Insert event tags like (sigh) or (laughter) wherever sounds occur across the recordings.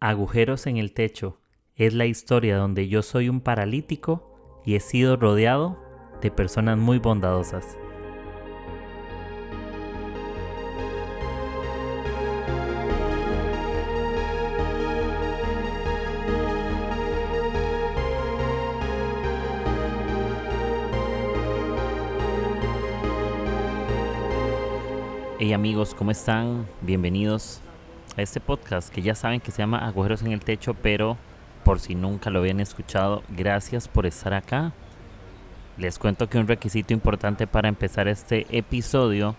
Agujeros en el techo es la historia donde yo soy un paralítico y he sido rodeado de personas muy bondadosas. Hey amigos, ¿cómo están? Bienvenidos a este podcast que ya saben que se llama Agujeros en el Techo, pero por si nunca lo habían escuchado, gracias por estar acá. Les cuento que un requisito importante para empezar este episodio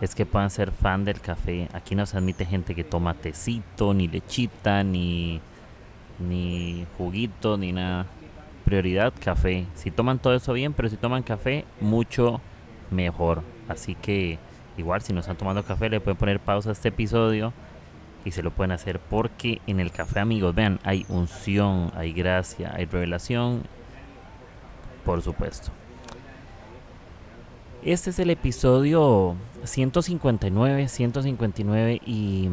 es que puedan ser fan del café. Aquí no se admite gente que toma tecito, ni lechita, ni, ni juguito, ni nada. Prioridad café. Si toman todo eso bien, pero si toman café, mucho mejor. Así que igual si no están tomando café, le pueden poner pausa a este episodio y se lo pueden hacer porque en el café amigos, vean, hay unción, hay gracia, hay revelación, por supuesto. Este es el episodio 159, 159 y...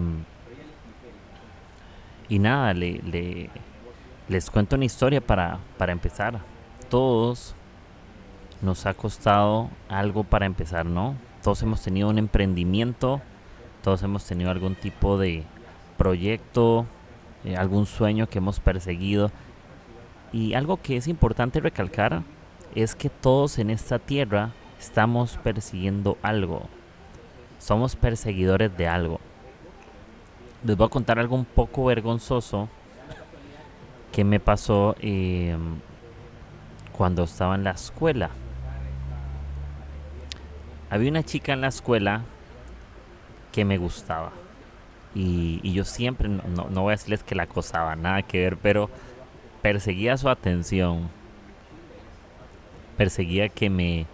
Y nada, le, les cuento una historia para, para empezar. Todos nos ha costado algo para empezar, ¿no? Todos hemos tenido un emprendimiento, todos hemos tenido algún tipo de, proyecto, eh, algún sueño que hemos perseguido. Y algo que es importante recalcar es que todos en esta tierra estamos persiguiendo algo. Somos perseguidores de algo. Les voy a contar algo un poco vergonzoso que me pasó em, cuando estaba en la escuela. Había una chica en la escuela que me gustaba. Y, yo siempre, no, no, voy a decirles que la acosaba, nada que ver, pero perseguía su atención. Perseguía que me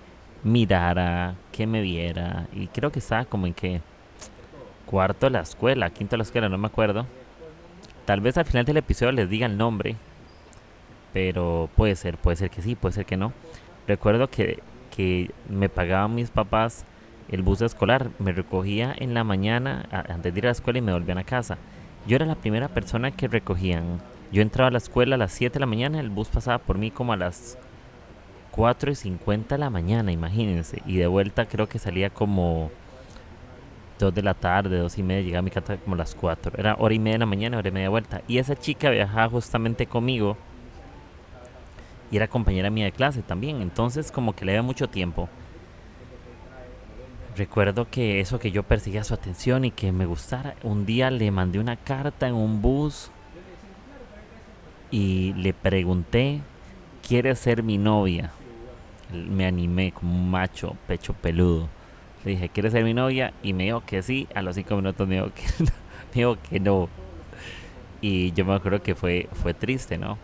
mirara, que me viera. Y creo que estaba como en que cuarto de la escuela, quinto de la escuela, no me acuerdo. Tal vez al final del episodio les diga el nombre. Pero puede ser, puede ser que sí, puede ser que no. Recuerdo que, que me pagaban mis papás el bus escolar. Me recogía en la mañana antes de ir a la escuela y me volvían a casa. Yo era la primera persona que recogían. Yo entraba a la escuela a las 7 de la mañana, el bus pasaba por mí como a las 4 y 50 de la mañana, imagínense. Y de vuelta creo que salía como 2 de la tarde, 2 y media, llegaba a mi casa como a las 4. Era hora y media de la mañana, hora y media de vuelta. Y esa chica viajaba justamente conmigo y era compañera mía de clase también. Entonces como que le daba mucho tiempo. Recuerdo que eso que yo perseguía su atención y que me gustara, un día le mandé una carta en un bus y le pregunté, ¿quieres ser mi novia? Me animé como un macho, pecho peludo. Le dije, ¿quieres ser mi novia? Y me dijo que sí. A los cinco minutos me dijo que, (laughs) me dijo que no. Y yo me acuerdo que fue, fue triste, ¿no?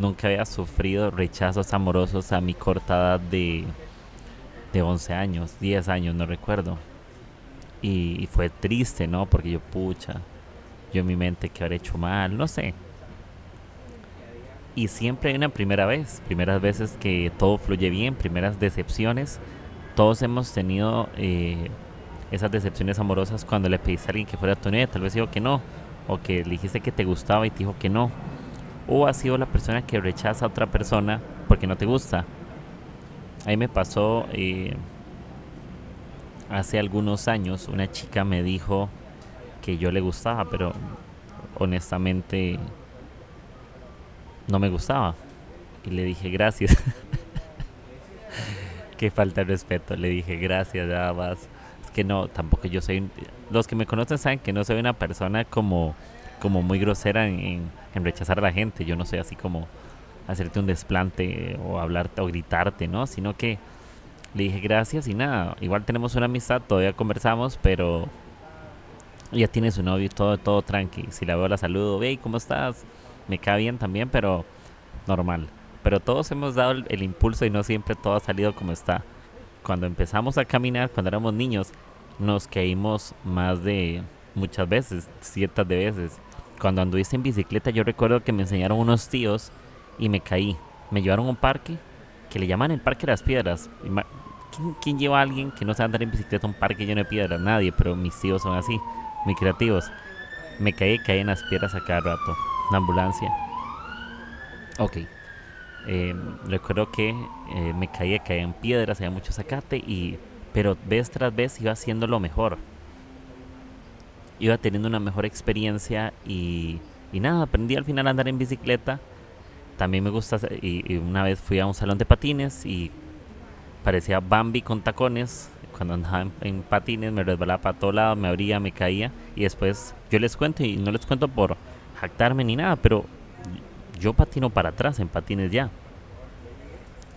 Nunca había sufrido rechazos amorosos a mi corta edad de de 11 años, 10 años, no recuerdo. Y, fue triste, ¿no? Porque yo, pucha, yo en mi mente que habré hecho mal, no sé. Y siempre hay una primera vez, primeras veces que todo fluye bien, primeras decepciones. Todos hemos tenido eh, esas decepciones amorosas cuando le pediste a alguien que fuera tu novia, tal vez dijo que no, o que le dijiste que te gustaba y te dijo que no. O ha sido la persona que rechaza a otra persona porque no te gusta Ahí me pasó eh, hace algunos años, una chica me dijo que yo le gustaba, pero honestamente no me gustaba. Y le dije gracias. (laughs) Qué falta de respeto. Le dije gracias, nada más. Es que no, tampoco yo soy... Los que me conocen saben que no soy una persona como, como muy grosera en, en rechazar a la gente. Yo no soy así como hacerte un desplante o hablarte o gritarte, ¿no? Sino que le dije gracias y nada. Igual tenemos una amistad, todavía conversamos, pero ya tiene su novio todo, todo tranqui. Si la veo la saludo, hey, ¿cómo estás? Me cae bien también, pero normal. Pero todos hemos dado el, impulso y no siempre todo ha salido como está. Cuando empezamos a caminar, cuando éramos niños, nos caímos más de muchas veces, cientos de veces. Cuando anduviste en bicicleta, yo recuerdo que me enseñaron unos tíos y me caí. Me llevaron a un parque que le llaman el Parque de las Piedras. ¿Quién, lleva a alguien que no sabe andar en bicicleta a un parque lleno de piedras? Nadie, pero mis tíos son así, muy creativos. Me caí, caí en las piedras a cada rato. La ambulancia. Ok. Eh, recuerdo que eh, me caía, caía en piedras, había mucho zacate, y, pero vez tras vez iba haciendo lo mejor. Iba teniendo una mejor experiencia y, y nada, aprendí al final a andar en bicicleta. También me gusta, y, una vez fui a un salón de patines y parecía Bambi con tacones. Cuando andaba en, patines me resbalaba para todo lado, me abría, me caía. Y después yo les cuento, y no les cuento por jactarme ni nada, pero yo patino para atrás en patines ya.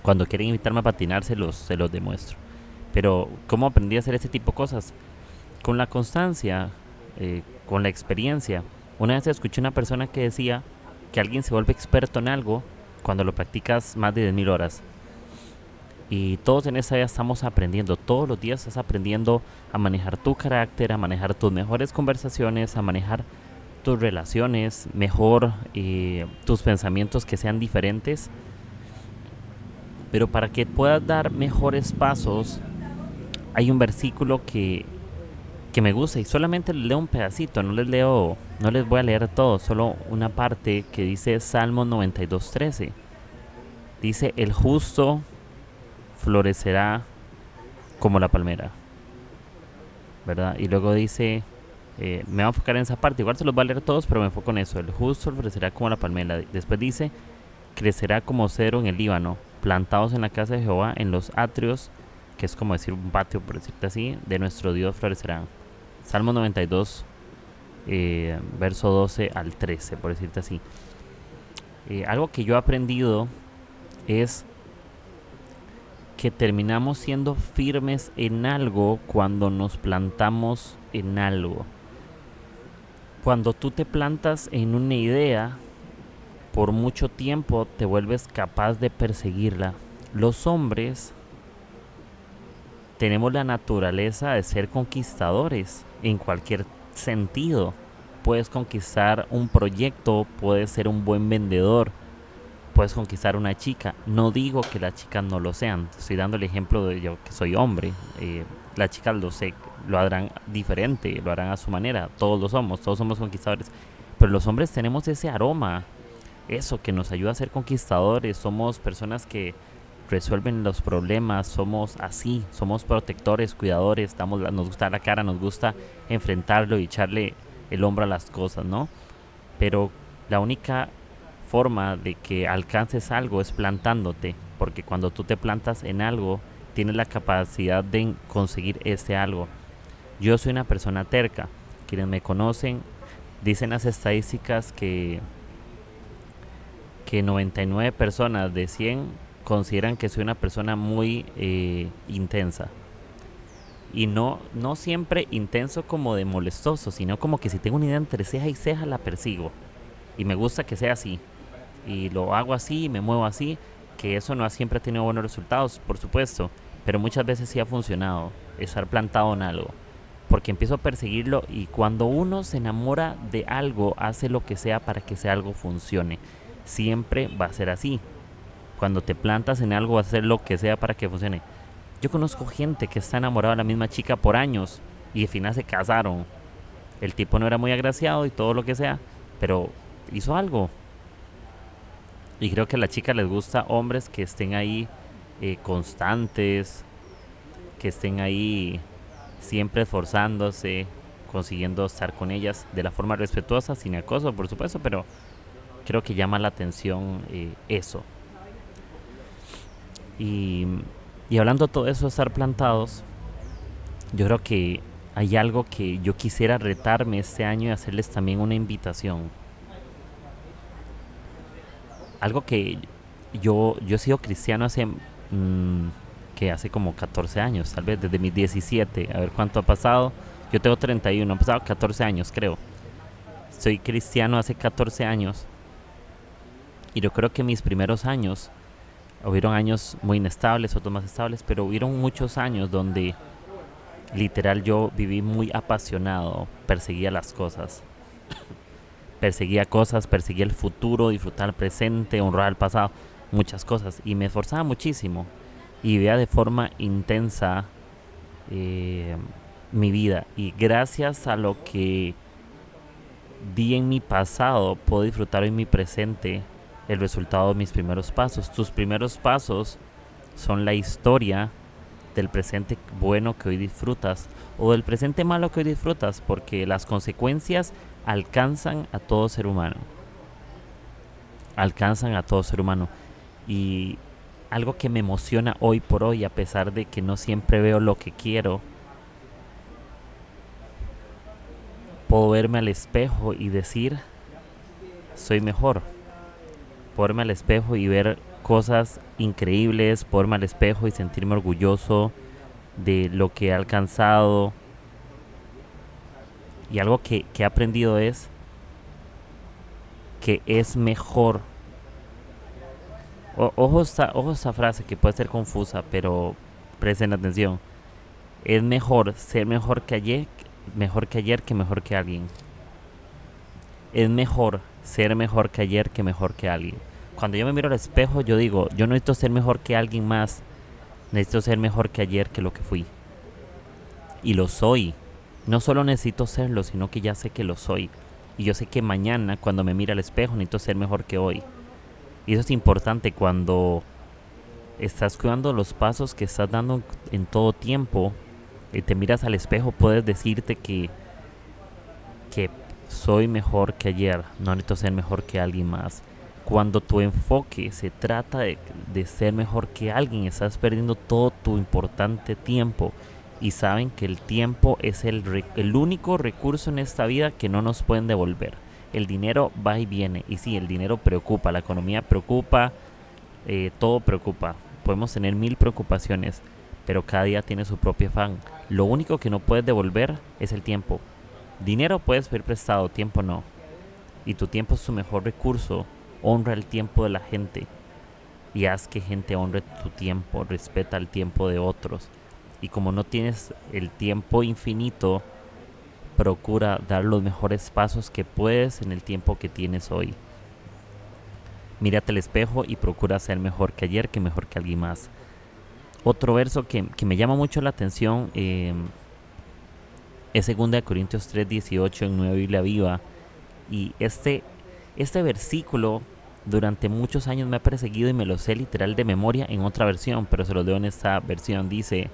Cuando quieren invitarme a patinar se los, se los demuestro. Pero ¿cómo aprendí a hacer ese tipo de cosas? Con la constancia, eh, con la experiencia. Una vez escuché una persona que decía que alguien se vuelve experto en algo cuando lo practicas más de 10.000 horas. Y todos en esa edad estamos aprendiendo, todos los días estás aprendiendo a manejar tu carácter, a manejar tus mejores conversaciones, a manejar tus relaciones mejor, y tus pensamientos que sean diferentes. Pero para que puedas dar mejores pasos, hay un versículo que, que me gusta y solamente les leo un pedacito, no les leo, no les voy a leer todo, solo una parte que dice Salmo 92.13. Dice, el justo florecerá como la palmera. ¿Verdad? Y luego dice, eh, me voy a enfocar en esa parte. Igual se los va a leer todos, pero me enfoco en eso. El justo florecerá como la palmera. Después dice, crecerá como cero en el Líbano, plantados en la casa de Jehová, en los atrios, que es como decir un patio, por decirte así, de nuestro Dios florecerán. Salmo 92, eh, verso 12 al 13, por decirte así. Eh, algo que yo he aprendido es que terminamos siendo firmes en algo cuando nos plantamos en algo cuando tú te plantas en una idea, por mucho tiempo te vuelves capaz de perseguirla. Los hombres tenemos la naturaleza de ser conquistadores en cualquier sentido. Puedes conquistar un proyecto, puedes ser un buen vendedor, puedes conquistar una chica. No digo que las chicas no lo sean. Estoy dando el ejemplo de yo que soy hombre. Eh, las chicas lo sé, lo harán diferente, lo harán a su manera. Todos lo somos, todos somos conquistadores. Pero los hombres tenemos ese aroma, eso que nos ayuda a ser conquistadores. Somos personas que resuelven los problemas, somos así, somos protectores, cuidadores, nos gusta la cara, nos gusta enfrentarlo y echarle el hombro a las cosas, ¿no? Pero la única forma de que alcances algo es plantándote, porque cuando tú te plantas en algo, tienes la capacidad de conseguir ese algo. Yo soy una persona terca. Quienes me conocen dicen las estadísticas que que 99 personas de 100 consideran que soy una persona muy eh, intensa. Y no, no siempre intenso como de molestoso, sino como que si tengo una idea entre ceja y ceja la persigo. Y me gusta que sea así y lo hago así y me muevo así, que eso no siempre ha tenido buenos resultados, por supuesto, pero muchas veces sí ha funcionado estar plantado en algo. Porque empiezo a perseguirlo y cuando uno se enamora de algo, hace lo que sea para que ese algo funcione. Siempre va a ser así. Cuando te plantas en algo, hacer lo que sea para que funcione. Yo conozco gente que está enamorada de la misma chica por años y al final se casaron. El tipo no era muy agraciado y todo lo que sea, pero hizo algo. Y creo que a la chica les gusta hombres que estén ahí eh, constantes, que estén ahí siempre esforzándose, consiguiendo estar con ellas de la forma respetuosa, sin acoso, por supuesto, pero creo que llama la atención eh, eso. Y, y hablando de todo eso, estar plantados, yo creo que hay algo que yo quisiera retarme este año y hacerles también una invitación algo que yo, yo he sido cristiano hace, mm, que hace como 14 años, tal vez desde mis 17, a ver cuánto ha pasado. Yo tengo 31, han pasado 14 años creo. Soy cristiano hace 14 años. Y yo creo que mis primeros años, hubieron años muy inestables, otros más estables, pero hubieron muchos años donde literal yo viví muy apasionado, perseguía las cosas perseguía cosas, perseguía el futuro, disfrutar el presente, honrar el pasado, muchas cosas. Y me esforzaba muchísimo y veía de forma intensa eh, mi vida. Y gracias a lo que di en mi pasado, puedo disfrutar en mi presente el resultado de mis primeros pasos. Tus primeros pasos son la historia del presente bueno que hoy disfrutas o del presente malo que hoy disfrutas, porque las consecuencias alcanzan a todo ser humano. Alcanzan a todo ser humano. Y algo que me emociona hoy por hoy, a pesar de que no siempre veo lo que quiero, puedo verme al espejo y decir, soy mejor. Puedo verme al espejo y ver cosas increíbles, puedo verme al espejo y sentirme orgulloso de lo que he alcanzado. Y algo que, he aprendido es que es mejor. ojo, esta, ojo esta frase que puede ser confusa, pero presten atención. Es mejor ser mejor que ayer, mejor que ayer que mejor que alguien. Es mejor ser mejor que ayer que mejor que alguien. Cuando yo me miro al espejo, yo digo, yo no necesito ser mejor que alguien más. Necesito ser mejor que ayer que lo que fui. Y lo soy. No solo necesito serlo, sino que ya sé que lo soy. Y yo sé que mañana, cuando me mira al espejo, necesito ser mejor que hoy. Y eso es importante cuando estás cuidando los pasos que estás dando en todo tiempo y te miras al espejo, puedes decirte que, que soy mejor que ayer, no necesito ser mejor que alguien más. Cuando tu enfoque se trata de, ser mejor que alguien, estás perdiendo todo tu importante tiempo. Y saben que el tiempo es el, el único recurso en esta vida que no nos pueden devolver. El dinero va y viene. Y sí, el dinero preocupa, la economía preocupa, eh, todo preocupa. Podemos tener mil preocupaciones pero cada día tiene su propio afán. Lo único que no puedes devolver es el tiempo. Dinero puedes pedir prestado, tiempo no. Y tu tiempo es tu mejor recurso. Honra el tiempo de la gente. Y haz que gente honre tu tiempo, respeta el tiempo de otros. Y como no tienes el tiempo infinito, procura dar los mejores pasos que puedes en el tiempo que tienes hoy. Mírate al espejo y procura ser mejor que ayer, que mejor que alguien más. Otro verso que, me llama mucho la atención eh, es 2 Corintios 3, 18 en Nueva Biblia Viva. Y este, este versículo durante muchos años me ha perseguido y me lo sé literal de memoria en otra versión, pero se lo leo en esta versión. Dice,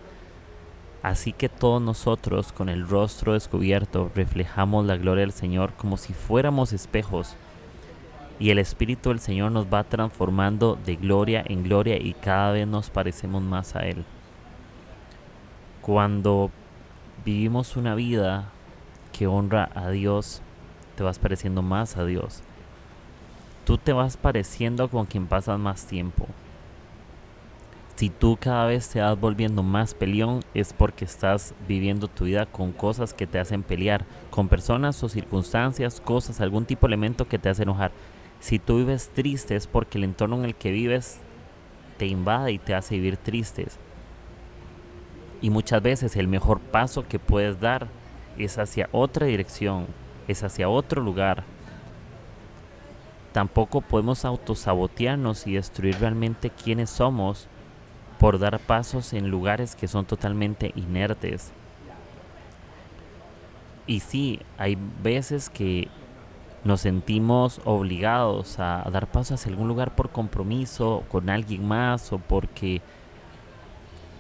así que todos nosotros con el rostro descubierto reflejamos la gloria del Señor como si fuéramos espejos y el Espíritu del Señor nos va transformando de gloria en gloria y cada vez nos parecemos más a Él. Cuando vivimos una vida que honra a Dios, te vas pareciendo más a Dios. Tú te vas pareciendo con quien pasas más tiempo. Si tú cada vez te vas volviendo más peleón es porque estás viviendo tu vida con cosas que te hacen pelear, con personas o circunstancias, cosas, algún tipo de elemento que te hace enojar. Si tú vives triste es porque el entorno en el que vives te invade y te hace vivir tristes. Y muchas veces el mejor paso que puedes dar es hacia otra dirección, es hacia otro lugar. Tampoco podemos autosabotearnos y destruir realmente quiénes somos por dar pasos en lugares que son totalmente inertes. Y sí, hay veces que nos sentimos obligados a, dar paso hacia algún lugar por compromiso con alguien más o porque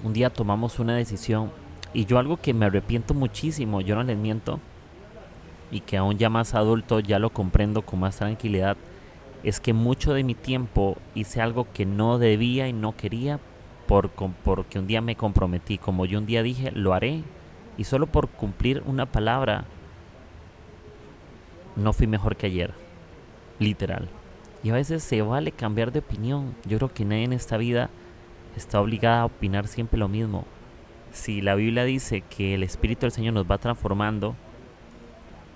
un día tomamos una decisión y yo algo que me arrepiento muchísimo, yo no les miento y que aún ya más adulto ya lo comprendo con más tranquilidad, es que mucho de mi tiempo hice algo que no debía y no quería por, porque un día me comprometí, como yo un día dije, lo haré y solo por cumplir una palabra no fui mejor que ayer. Literal. Y a veces se vale cambiar de opinión. Yo creo que nadie en esta vida está obligada a opinar siempre lo mismo. Si la Biblia dice que el Espíritu del Señor nos va transformando,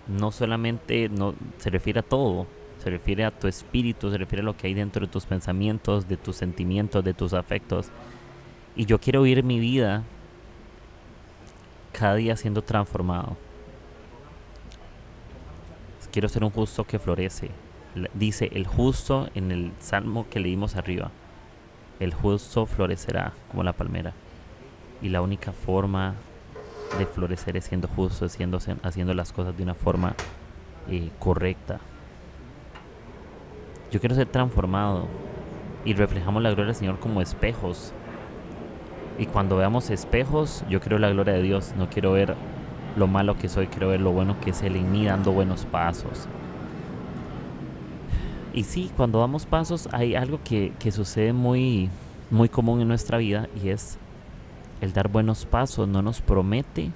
no solamente no, se refiere a todo, se refiere a tu espíritu, se refiere a lo que hay dentro de tus pensamientos, de tus sentimientos, de tus afectos. Y yo quiero vivir mi vida cada día siendo transformado quiero ser un justo que florece. Dice el justo en el salmo que leímos arriba. El justo florecerá como la palmera. Y la única forma de florecer es siendo justo, siendo, haciendo las cosas de una forma eh, correcta. Yo quiero ser transformado y reflejamos la gloria del Señor como espejos. Y cuando veamos espejos, yo quiero la gloria de Dios, no quiero ver lo malo que soy, quiero ver lo bueno que es Él en mí dando buenos pasos. Y sí, cuando damos pasos hay algo que, que sucede muy, muy común en nuestra vida y es el dar buenos pasos no nos promete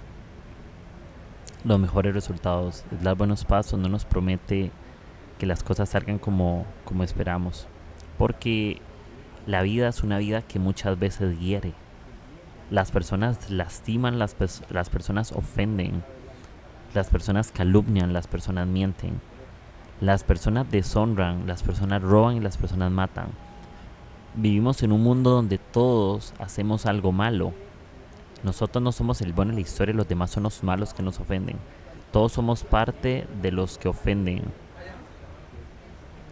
los mejores resultados. El dar buenos pasos no nos promete que las cosas salgan como, como esperamos. Porque la vida es una vida que muchas veces hiere. Las personas lastiman, las, las personas ofenden, las personas calumnian, las personas mienten, las personas deshonran, las personas roban y las personas matan. Vivimos en un mundo donde todos hacemos algo malo nosotros no somos el bueno en la historia, los demás son los malos que nos ofenden. Todos somos parte de los que ofenden.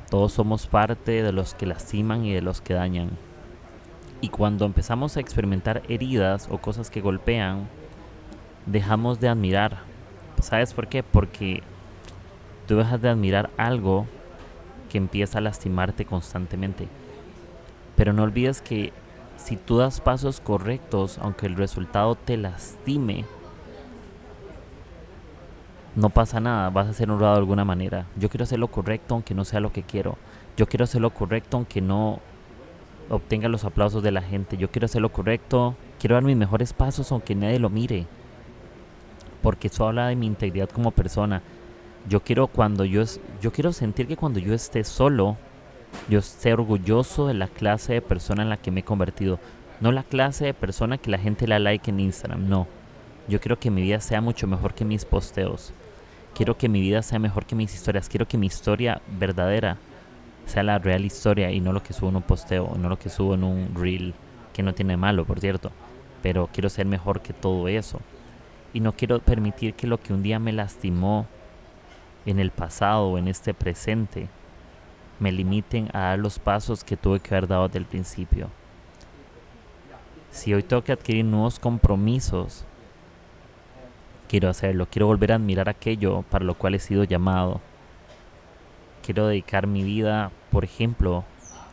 Todos somos parte de los que lastiman y de los que dañan. Y cuando empezamos a experimentar heridas o cosas que golpean, dejamos de admirar. ¿Sabes por qué? Porque tú dejas de admirar algo que empieza a lastimarte constantemente. Pero no olvides que si tú das pasos correctos, aunque el resultado te lastime, no pasa nada, vas a ser honrado de alguna manera. Yo quiero hacer lo correcto aunque no sea lo que quiero. Yo quiero hacer lo correcto aunque no obtenga los aplausos de la gente. Yo quiero hacer lo correcto, quiero dar mis mejores pasos aunque nadie lo mire. Porque eso habla de mi integridad como persona. Yo quiero cuando yo yo quiero sentir que cuando yo esté solo, yo sé orgulloso de la clase de persona en la que me he convertido. No la clase de persona que la gente la like en Instagram, no. Yo quiero que mi vida sea mucho mejor que mis posteos. Quiero que mi vida sea mejor que mis historias. Quiero que mi historia verdadera sea la real historia y no lo que subo en un posteo, no lo que subo en un reel, que no tiene malo, por cierto. Pero quiero ser mejor que todo eso. Y no quiero permitir que lo que un día me lastimó en el pasado o en este presente me limiten a dar los pasos que tuve que haber dado desde el principio. Si hoy tengo que adquirir nuevos compromisos, quiero hacerlo. Quiero volver a admirar aquello para lo cual he sido llamado. Quiero dedicar mi vida, por ejemplo,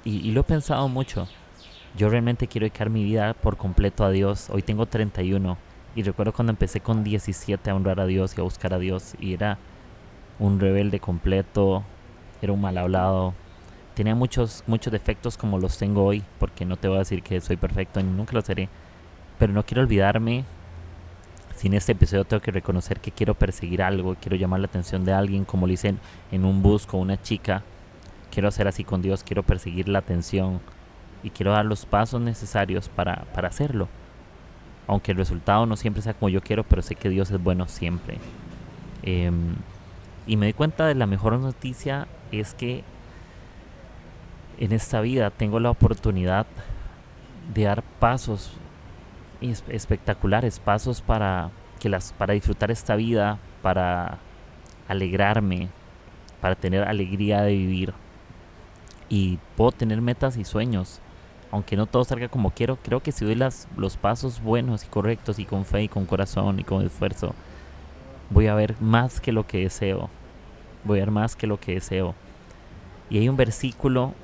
y, lo he pensado mucho. Yo realmente quiero dedicar mi vida por completo a Dios. Hoy tengo 31 y recuerdo cuando empecé con 17 a honrar a Dios y a buscar a Dios y era un rebelde completo, era un mal hablado. Tenía muchos, muchos defectos como los tengo hoy, porque no te voy a decir que soy perfecto, ni nunca lo seré. Pero no quiero olvidarme. Si en este episodio tengo que reconocer que quiero perseguir algo, quiero llamar la atención de alguien, como lo hice en, un bus con una chica. Quiero hacer así con Dios, quiero perseguir la atención y quiero dar los pasos necesarios para, para hacerlo. Aunque el resultado no siempre sea como yo quiero, pero sé que Dios es bueno siempre. Eh, y me di cuenta de la mejor noticia es que en esta vida tengo la oportunidad de dar pasos espectaculares, pasos para que las para disfrutar esta vida, para alegrarme, para tener alegría de vivir. Y puedo tener metas y sueños, aunque no todo salga como quiero, creo que si doy las, los pasos buenos y correctos y con fe y con corazón y con esfuerzo, voy a ver más que lo que deseo. Voy a ver más que lo que deseo. Y hay un versículo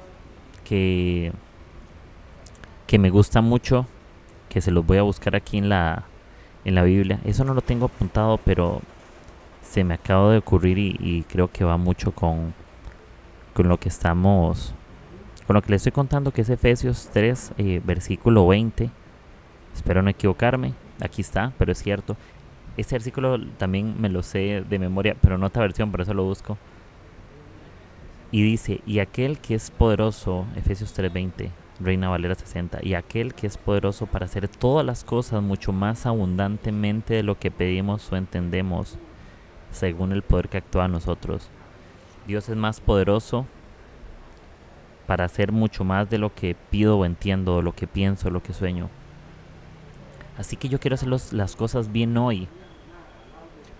que, que me gusta mucho, que se los voy a buscar aquí en la, en la Biblia. Eso no lo tengo apuntado, pero se me acaba de ocurrir y, creo que va mucho con, con lo que estamos, con lo que les estoy contando, que es Efesios 3, eh, versículo 20. Espero no equivocarme. Aquí está, pero es cierto. Este versículo también me lo sé de memoria, pero no otra versión, por eso lo busco. Y dice, y aquel que es poderoso, Efesios 3:20, Reina Valera 60, y aquel que es poderoso para hacer todas las cosas mucho más abundantemente de lo que pedimos o entendemos, según el poder que actúa en nosotros. Dios es más poderoso para hacer mucho más de lo que pido o entiendo, lo que pienso, lo que sueño. Así que yo quiero hacer las cosas bien hoy,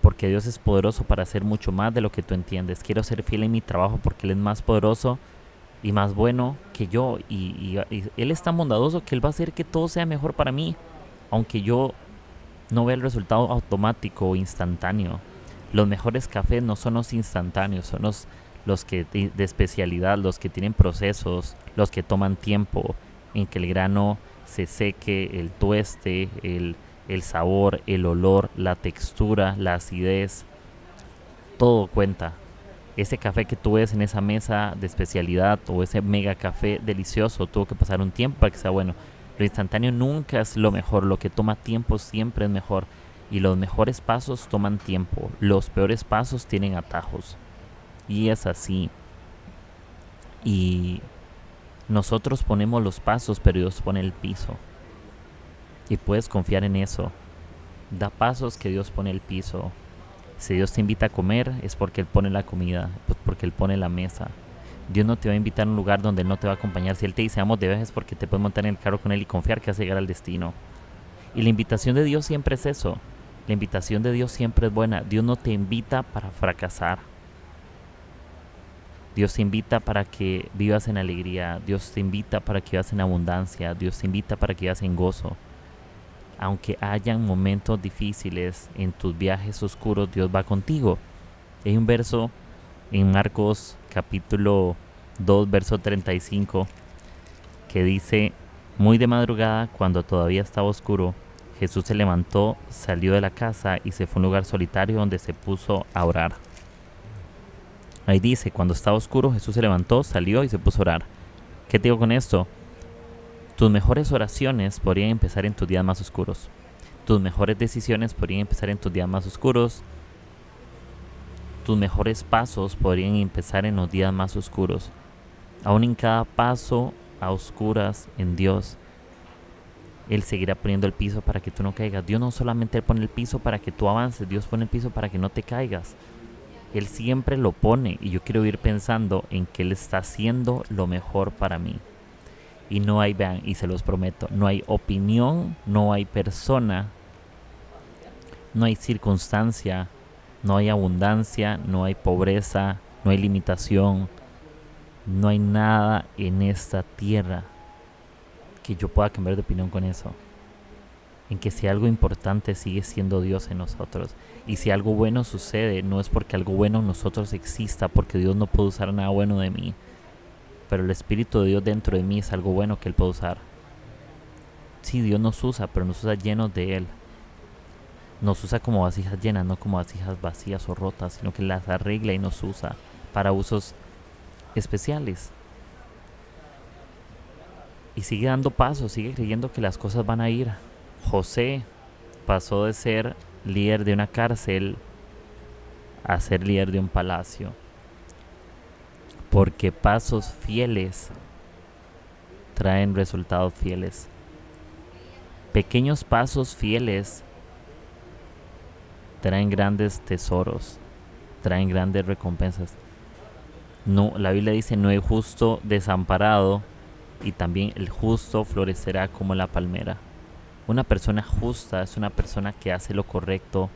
porque Dios es poderoso para hacer mucho más de lo que tú entiendes. Quiero ser fiel en mi trabajo porque Él es más poderoso y más bueno que yo. Y, Él es tan bondadoso que Él va a hacer que todo sea mejor para mí, aunque yo no vea el resultado automático o instantáneo. Los mejores cafés no son los instantáneos, son los, los que de especialidad, los que tienen procesos, los que toman tiempo en que el grano se seque, el tueste, el, el sabor, el olor, la textura, la acidez, todo cuenta. Ese café que tú ves en esa mesa de especialidad o ese mega café delicioso tuvo que pasar un tiempo para que sea bueno. Lo instantáneo nunca es lo mejor, lo que toma tiempo siempre es mejor. Y los mejores pasos toman tiempo, los peores pasos tienen atajos. Y es así. Y nosotros ponemos los pasos, pero Dios pone el piso. Y puedes confiar en eso. Da pasos que Dios pone el piso. Si Dios te invita a comer es porque Él pone la comida, pues porque Él pone la mesa. Dios no te va a invitar a un lugar donde no te va a acompañar. Si Él te dice vamos de viajes porque te puedes montar en el carro con Él y confiar que vas a llegar al destino. Y la invitación de Dios siempre es eso. La invitación de Dios siempre es buena. Dios no te invita para fracasar. Dios te invita para que vivas en alegría. Dios te invita para que vivas en abundancia. Dios te invita para que vivas en gozo. Aunque hayan momentos difíciles en tus viajes oscuros, Dios va contigo. Hay un verso en Marcos capítulo 2, verso 35, que dice, muy de madrugada, cuando todavía estaba oscuro, Jesús se levantó, salió de la casa y se fue a un lugar solitario donde se puso a orar. Ahí dice, cuando estaba oscuro, Jesús se levantó, salió y se puso a orar. ¿Qué te digo con esto? Tus mejores oraciones podrían empezar en tus días más oscuros. Tus mejores decisiones podrían empezar en tus días más oscuros. Tus mejores pasos podrían empezar en los días más oscuros. Aún en cada paso a oscuras en Dios, Él seguirá poniendo el piso para que tú no caigas. Dios no solamente pone el piso para que tú avances, Dios pone el piso para que no te caigas. Él siempre lo pone y yo quiero ir pensando en que Él está haciendo lo mejor para mí. Y no hay, vean, y se los prometo, no hay opinión, no hay persona, no hay circunstancia, no hay abundancia, no hay pobreza, no hay limitación, no hay nada en esta tierra que yo pueda cambiar de opinión con eso. En que si algo importante sigue siendo Dios en nosotros. Y si algo bueno sucede, no es porque algo bueno en nosotros exista, porque Dios no puede usar nada bueno de mí. Pero el Espíritu de Dios dentro de mí es algo bueno que Él puede usar. Sí, Dios nos usa, pero nos usa llenos de Él nos usa como vasijas llenas, no como vasijas vacías o rotas, sino que las arregla y nos usa para usos especiales. Y sigue dando pasos, sigue creyendo que las cosas van a ir. José pasó de ser líder de una cárcel a ser líder de un palacio. Porque pasos fieles traen resultados fieles. Pequeños pasos fieles traen grandes tesoros, traen grandes recompensas. No, la Biblia dice, no hay justo desamparado y también el justo florecerá como la palmera. Una persona justa es una persona que hace lo correcto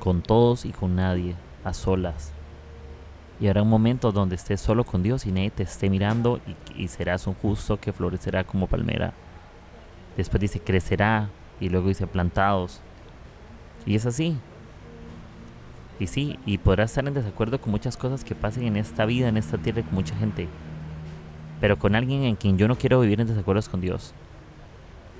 con todos y con nadie, a solas. Y habrá un momento donde estés solo con Dios y nadie te esté mirando y, y serás un justo que florecerá como palmera. Después dice crecerá y luego dice plantados y es así. Y sí, y podrás estar en desacuerdo con muchas cosas que pasen en esta vida, en esta tierra, con mucha gente. Pero con alguien en quien yo no quiero vivir en desacuerdo con Dios.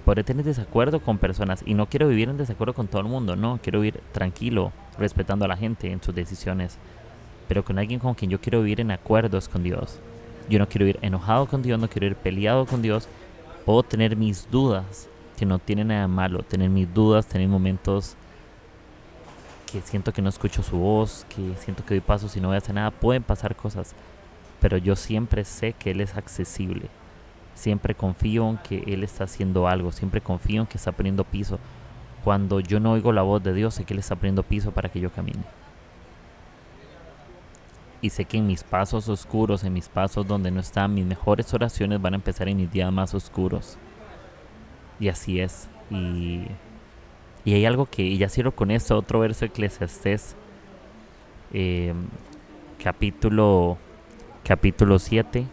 Podré tener desacuerdo con personas y no quiero vivir en desacuerdo con todo el mundo, no. Quiero vivir tranquilo, respetando a la gente en sus decisiones. Pero con alguien con quien yo quiero vivir en acuerdos con Dios. Yo no quiero vivir enojado con Dios, no quiero ir peleado con Dios. Puedo tener mis dudas, que no tiene nada malo. Tener mis dudas, tener momentos que siento que no escucho su voz, que siento que doy pasos y no voy a hacer nada, pueden pasar cosas, pero yo siempre sé que Él es accesible. Siempre confío en que Él está haciendo algo, siempre confío en que está poniendo piso. Cuando yo no oigo la voz de Dios, sé que Él está poniendo piso para que yo camine. Y sé que en mis pasos oscuros, en mis pasos donde no están, mis mejores oraciones van a empezar en mis días más oscuros. Y así es. Y y hay algo que, ya cierro con esto, otro verso de Eclesiastés, eh, capítulo, capítulo 7.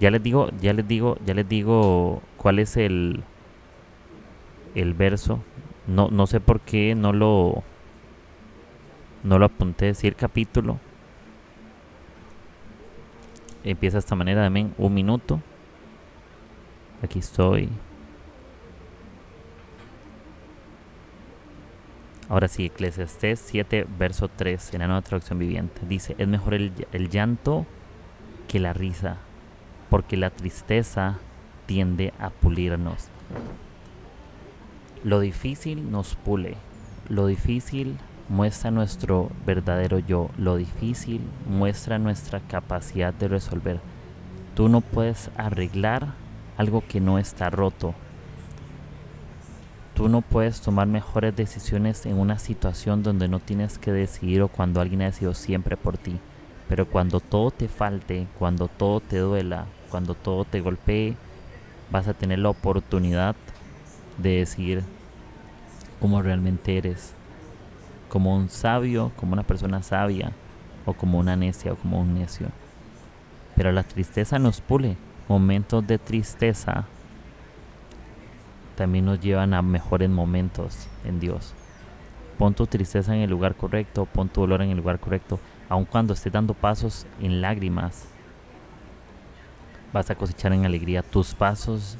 Ya les digo, ya les digo, ya les digo cuál es el, el verso. No, no sé por qué no lo, no lo apunté, decir capítulo. Empieza de esta manera, también un minuto. Aquí estoy. Ahora sí, Eclesiastés 7, verso 3, en la nueva traducción viviente. Dice, es mejor el, el llanto que la risa, porque la tristeza tiende a pulirnos. Lo difícil nos pule, lo difícil muestra nuestro verdadero yo, lo difícil muestra nuestra capacidad de resolver. Tú no puedes arreglar algo que no está roto. Tú no puedes tomar mejores decisiones en una situación donde no tienes que decidir o cuando alguien ha decidido siempre por ti. Pero cuando todo te falte, cuando todo te duela, cuando todo te golpee, vas a tener la oportunidad de decir cómo realmente eres. Como un sabio, como una persona sabia, o como una necia, o como un necio. Pero la tristeza nos pule. Momentos de tristeza también nos llevan a mejores momentos en Dios. Pon tu tristeza en el lugar correcto, pon tu dolor en el lugar correcto, aun cuando estés dando pasos en lágrimas. Vas a cosechar en alegría tus pasos.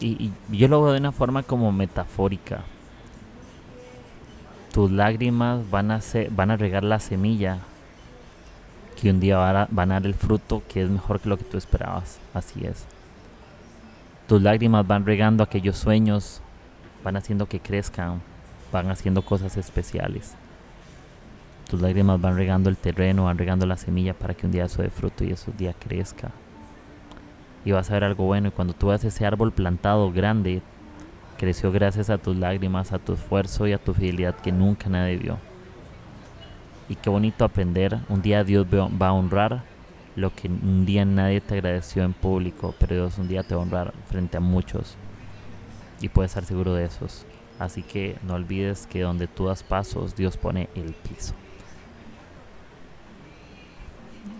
Y, y yo lo veo de una forma como metafórica. Tus lágrimas van a, van a regar la semilla que un día van a, dar el fruto que es mejor que lo que tú esperabas. Así es. Tus lágrimas van regando aquellos sueños, van haciendo que crezcan, van haciendo cosas especiales. Tus lágrimas van regando el terreno, van regando la semilla para que un día eso dé fruto y eso día crezca. Y vas a ver algo bueno. Y cuando tú ves ese árbol plantado grande, creció gracias a tus lágrimas, a tu esfuerzo y a tu fidelidad que nunca nadie vio. Y qué bonito aprender. Un día Dios va a honrar lo que un día nadie te agradeció en público, pero Dios un día te va a honrar frente a muchos. Y puedes estar seguro de esos. Así que no olvides que donde tú das pasos, Dios pone el piso.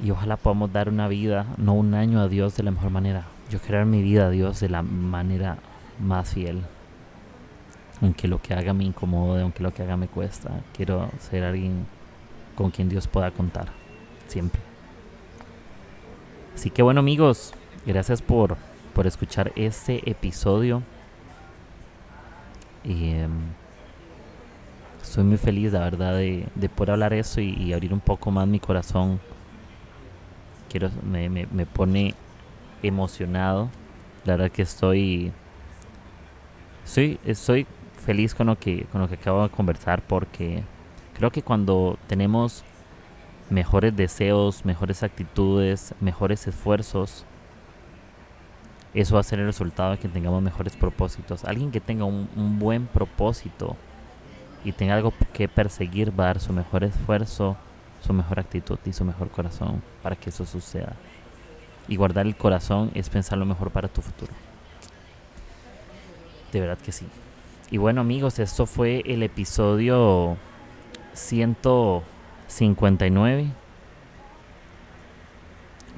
Y ojalá podamos dar una vida, no un año a Dios de la mejor manera. Yo quiero dar mi vida a Dios de la manera más fiel. Aunque lo que haga me incomode, aunque lo que haga me cuesta. Quiero ser alguien con quien Dios pueda contar. Siempre. Así que bueno amigos, gracias por, por escuchar este episodio. Eh, estoy muy feliz, la verdad, de, de poder hablar eso y, y, abrir un poco más mi corazón. Quiero, me, me, me pone emocionado. La verdad que estoy, estoy, estoy feliz con lo que, con lo que acabo de conversar porque creo que cuando tenemos mejores deseos, mejores actitudes, mejores esfuerzos, eso va a ser el resultado de que tengamos mejores propósitos. Alguien que tenga un, un, buen propósito y tenga algo que perseguir va a dar su mejor esfuerzo, su mejor actitud y su mejor corazón para que eso suceda. Y guardar el corazón es pensar lo mejor para tu futuro. De verdad que sí. Y bueno amigos, esto fue el episodio 159.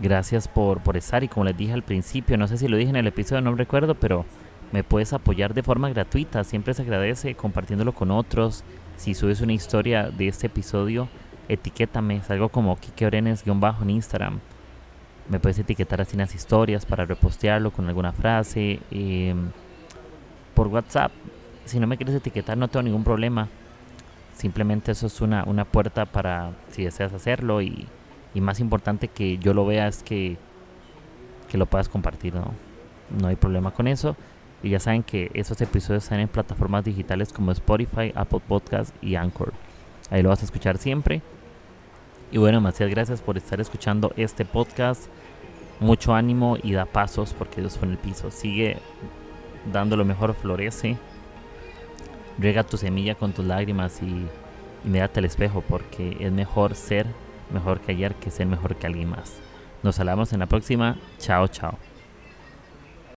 Gracias por, por estar y como les dije al principio, no sé si lo dije en el episodio, no recuerdo, pero me puedes apoyar de forma gratuita. Siempre se agradece compartiéndolo con otros. Si subes una historia de este episodio, etiquétame. Es algo como Kike Orenes-bajo en Instagram. Me puedes etiquetar así en las historias para repostearlo con alguna frase. Eh, por WhatsApp. Si no me quieres etiquetar, no tengo ningún problema. Simplemente eso es una, una puerta para si deseas hacerlo y, y, más importante que yo lo vea es que, que lo puedas compartir, ¿no? No hay problema con eso. Y ya saben que esos episodios están en plataformas digitales como Spotify, Apple Podcast y Anchor. Ahí lo vas a escuchar siempre. Y bueno, demasiadas gracias por estar escuchando este podcast. Mucho ánimo y da pasos porque Dios fue en el piso. Sigue dando lo mejor, florece. Riega tu semilla con tus lágrimas y, y mírate al espejo porque es mejor ser mejor que ayer que ser mejor que alguien más. Nos hablamos en la próxima. Chao, chao.